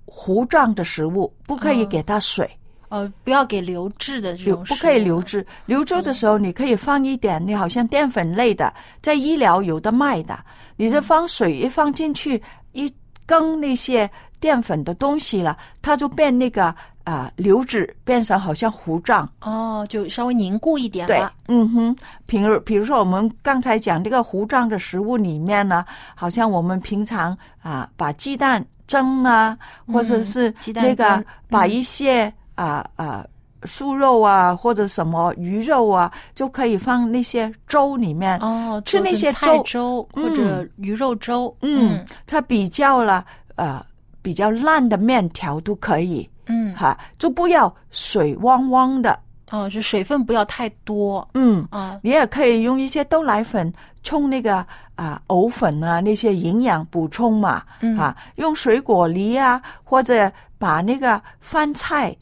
糊状的食物，不可以哦给他水。呃，不要给流质的这种，不可以流。质，流质的时候你可以放一点，你好像淀粉类的，在医疗有的卖的，你这放水一放进去，一羹那些淀粉的东西了，它就变那个啊、流质，变成好像糊状。哦，就稍微凝固一点对。，嗯哼，比如比如说我们刚才讲这个糊状的食物里面呢，好像我们平常啊把鸡蛋蒸啊，或者是那个把一些啊啊素肉啊或者什么鱼肉啊，就可以放那些粥里面。哦，吃那些粥粥嗯或者鱼肉粥。嗯，它比较了呃比较烂的面条都可以嗯，哈，就不要水汪汪的。哦，就水分不要太多。嗯，啊，你也可以用一些豆奶粉冲那个啊藕粉啊那些营养补充嘛，嗯啊，用水果梨啊，或者把那个饭菜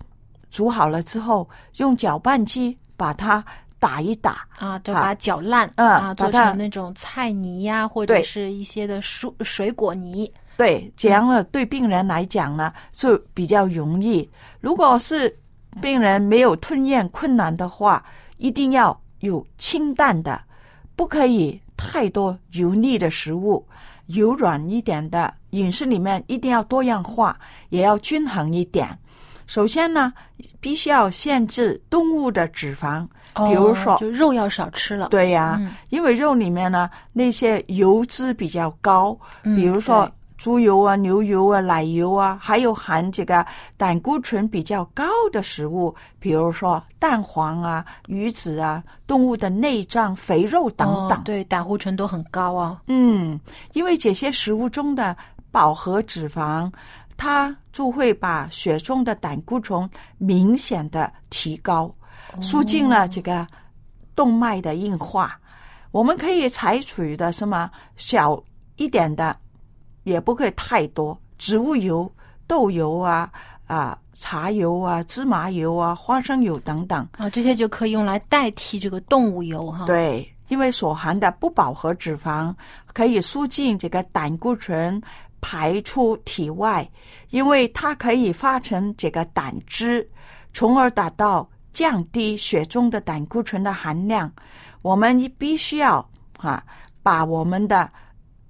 煮好了之后，用搅拌机把它打一打，啊，就啊把它搅烂，嗯啊，做成那种菜泥呀，或者是一些的蔬水果泥。对，这样呢对病人来讲呢是比较容易。如果是病人没有吞咽困难的话，一定要有清淡的，不可以太多油腻的食物，柔软一点的饮食里面一定要多样化，也要均衡一点。首先呢，必须要限制动物的脂肪，比如说哦就肉要少吃了。对呀、嗯因为肉里面呢那些油脂比较高，嗯比如说猪油啊、牛油啊、奶油啊，还有含这个胆固醇比较高的食物，比如说蛋黄啊、鱼子啊、动物的内脏、肥肉等等。哦、对，胆固醇都很高啊。嗯，因为这些食物中的饱和脂肪，它就会把血中的胆固醇明显的提高，促进了这个动脉的硬化。我们可以采取的什么小一点的，也不可以太多，植物油、豆油啊、啊茶油啊、芝麻油啊、花生油等等。啊，这些就可以用来代替这个动物油哈。对，因为所含的不饱和脂肪可以促进这个胆固醇排出体外，因为它可以发成这个胆汁，从而达到降低血中的胆固醇的含量。我们必须要啊，把我们的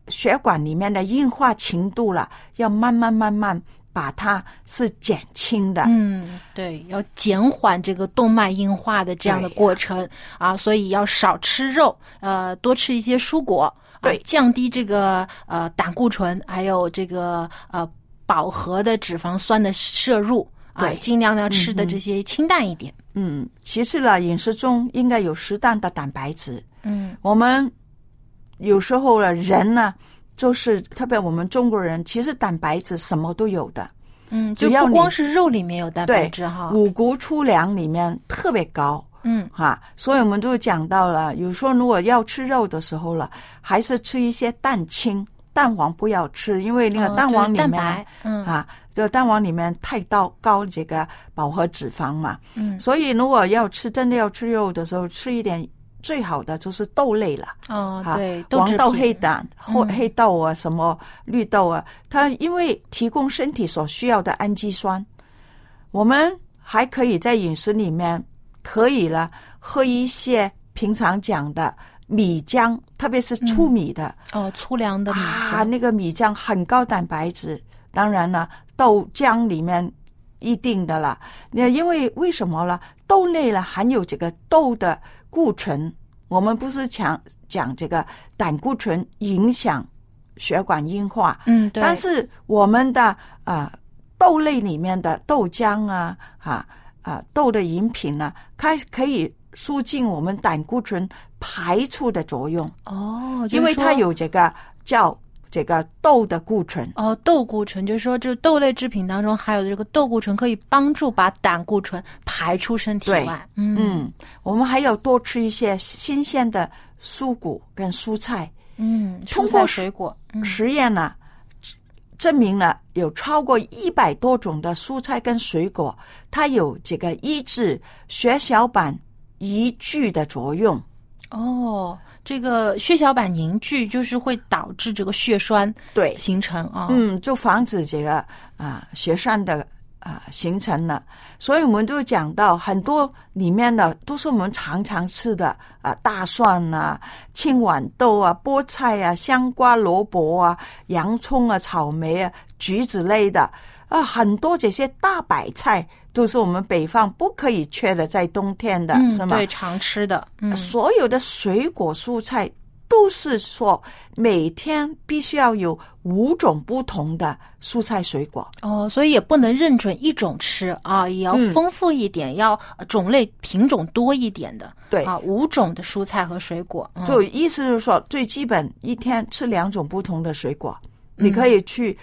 血管里面的硬化程度了，要慢慢慢慢把它是减轻的。嗯，对，要减缓这个动脉硬化的这样的过程啊，所以要少吃肉，呃，多吃一些蔬果，对，降低这个呃胆固醇，还有这个呃饱和的脂肪酸的摄入。啊，尽量要吃的这些清淡一点。嗯，其次呢，饮食中应该有适当的蛋白质。嗯，我们有时候呢，人呢，就是特别我们中国人，其实蛋白质什么都有的。嗯，就不光是肉里面有蛋白质哈，五谷粗粮里面特别高。嗯，哈，所以我们就讲到了，有时候如果要吃肉的时候了，还是吃一些蛋清。蛋黄不要吃，因为那个蛋黄里面、哦、嗯、啊，这蛋黄里面太高高这个饱和脂肪嘛，嗯，所以如果要吃真的要吃肉的时候，吃一点最好的就是豆类了。哦，啊、对，黄豆、黑蛋、嗯、黑豆啊，什么绿豆啊，它因为提供身体所需要的氨基酸，我们还可以在饮食里面可以了喝一些平常讲的。米浆，特别是粗米的、嗯、哦，粗粮的米浆啊，那个米浆很高蛋白质。当然了，豆浆里面一定的了。那因为为什么呢？豆类呢含有这个豆的固醇。我们不是讲讲这个胆固醇影响血管硬化，嗯，对。但是我们的啊、呃、豆类里面的豆浆啊，啊啊豆的饮品呢，它可以促进我们胆固醇排出的作用。哦，因为它有这个叫这个豆的固醇。哦，豆固醇就是说，这豆类制品当中含有的这个豆固醇可以帮助把胆固醇排出身体外。嗯,嗯，我们还要多吃一些新鲜的蔬果跟蔬菜。嗯，通过水果、嗯、实验呢，证明了有超过一百多种的蔬菜跟水果，它有这个抑制血小板凝聚的作用。哦，这个血小板凝聚就是会导致这个血栓对形成啊，嗯，就防止这个啊血栓的啊形成了。所以我们就讲到很多里面的都是我们常常吃的啊，大蒜啊、青豌豆啊、菠菜啊、香瓜、萝卜啊、洋葱啊、草莓啊、橘子类的啊，很多这些大白菜。都是我们北方不可以缺的，在冬天的、嗯、是吗？对，常吃的。嗯，所有的水果蔬菜都是说每天必须要有五种不同的蔬菜水果。哦，所以也不能认准一种吃啊，也要丰富一点，嗯、要种类品种多一点的。对啊，五种的蔬菜和水果。嗯、就意思是说，最基本一天吃两种不同的水果，你可以去。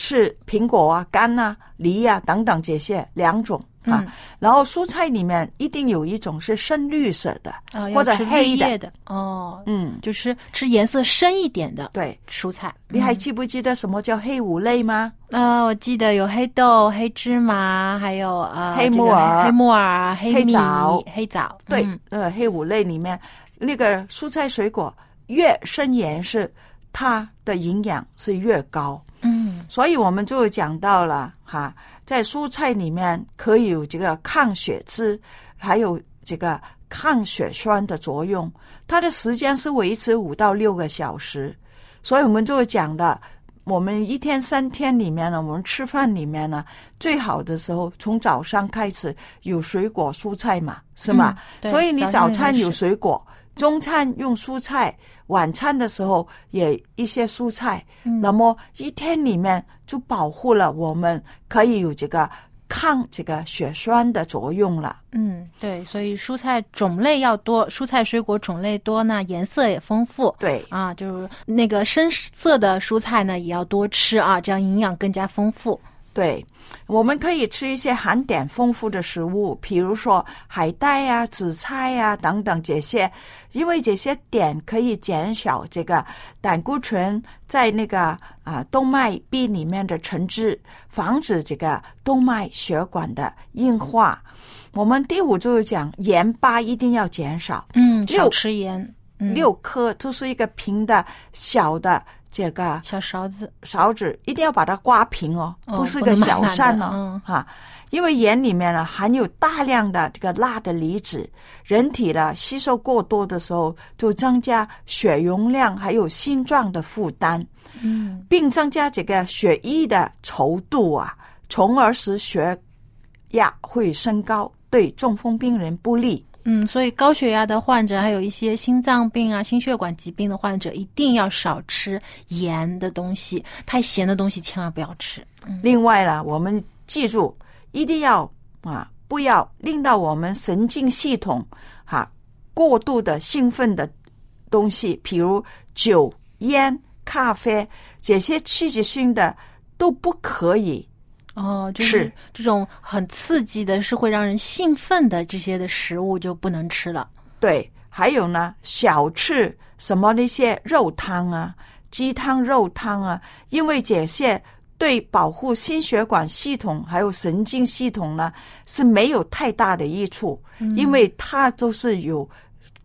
吃苹果啊、柑啊、梨啊等等这些两种啊，嗯、然后蔬菜里面一定有一种是深绿色的，啊、或者黑的。的。哦，嗯，就是吃颜色深一点的对蔬菜。你还记不记得什么叫黑五类吗？啊、呃，我记得有黑豆、黑芝麻，还有呃黑木耳、黑木耳、黑黑枣、黑枣。对，嗯、呃，黑五类里面那个蔬菜水果越深颜色，它的营养是越高。嗯，所以我们就讲到了哈，在蔬菜里面可以有这个抗血脂，还有这个抗血栓的作用。它的时间是维持五到六个小时，所以我们就讲的，我们一天三天里面呢，我们吃饭里面呢，最好的时候从早上开始有水果蔬菜嘛，是吗？嗯、所以你早餐有水果，中餐用蔬菜，晚餐的时候也一些蔬菜，嗯那么一天里面就保护了我们可以有这个抗这个血栓的作用了。嗯，对，所以蔬菜种类要多，蔬菜水果种类多呢，颜色也丰富。对啊，就是那个深色的蔬菜呢，也要多吃啊，这样营养更加丰富。对，我们可以吃一些含碘丰富的食物，比如说海带呀、紫菜呀等等这些，因为这些碘可以减少这个胆固醇在那个啊动脉壁里面的沉积，防止这个动脉血管的硬化。我们第五就是讲盐巴一定要减少，嗯，六少吃盐。嗯六颗就是一个平的小的这个小勺子，勺子一定要把它刮平哦，哦不是个小扇哦，嗯。哈、因为盐里面呢含有大量的这个钠的离子，人体呢吸收过多的时候，就增加血容量还有心脏的负担，嗯，并增加这个血液的稠度啊，从而使血压会升高，对中风病人不利。嗯，所以高血压的患者，还有一些心脏病啊、心血管疾病的患者，一定要少吃盐的东西，太咸的东西千万不要吃。另外呢，我们记住一定要啊，不要令到我们神经系统哈、过度的兴奋的东西，比如酒、烟、咖啡这些刺激性的都不可以。哦，就是是这种很刺激的，是会让人兴奋的这些的食物就不能吃了。对，还有呢，小吃什么那些肉汤啊、鸡汤、肉汤啊，因为这些对保护心血管系统还有神经系统呢是没有太大的益处，嗯因为它都是有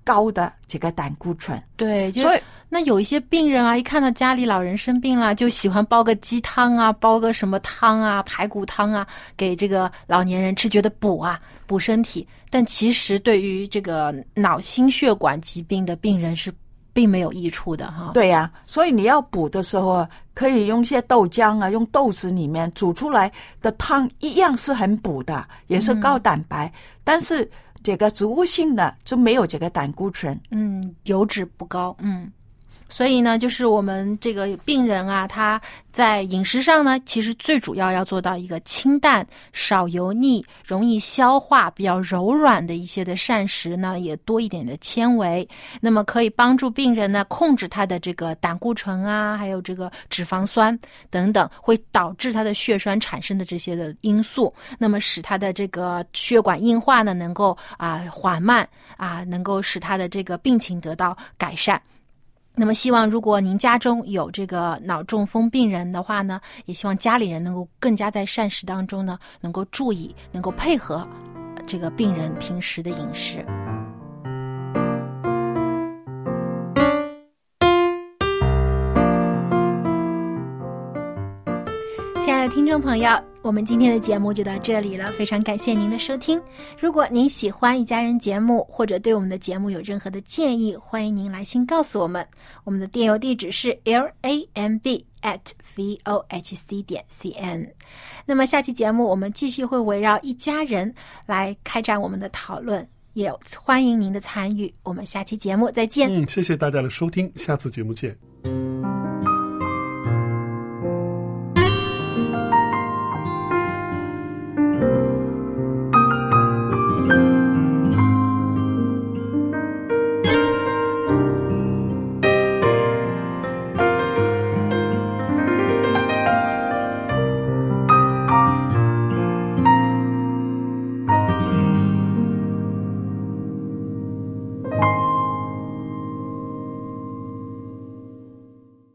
高的这个胆固醇。对，就所以那有一些病人啊，一看到家里老人生病了，就喜欢煲个鸡汤啊，煲个什么汤啊，排骨汤啊，给这个老年人吃，觉得补啊，补身体。但其实对于这个脑心血管疾病的病人是并没有益处的哈。对呀、所以你要补的时候啊，可以用一些豆浆啊，用豆子里面煮出来的汤一样是很补的，也是高蛋白，但是这个植物性的就没有这个胆固醇。嗯，油脂不高，嗯。所以呢，就是我们这个病人啊，他在饮食上呢，其实最主要要做到一个清淡、少油腻、容易消化、比较柔软的一些的膳食呢，也多一点的纤维。那么可以帮助病人呢控制他的这个胆固醇啊，还有这个脂肪酸等等，会导致他的血栓产生的这些的因素，那么使他的这个血管硬化呢能够啊、缓慢啊，能够使他的这个病情得到改善。那么，希望如果您家中有这个脑中风病人的话呢，也希望家里人能够更加在膳食当中呢，能够注意，能够配合这个病人平时的饮食。听众朋友，我们今天的节目就到这里了，非常感谢您的收听。如果您喜欢一家人节目，或者对我们的节目有任何的建议，欢迎您来信告诉我们。我们的电邮地址是 l a m b at v o h c 点 c n。那么下期节目我们继续会围绕一家人来开展我们的讨论，也欢迎您的参与。我们下期节目再见。嗯，谢谢大家的收听，下次节目见。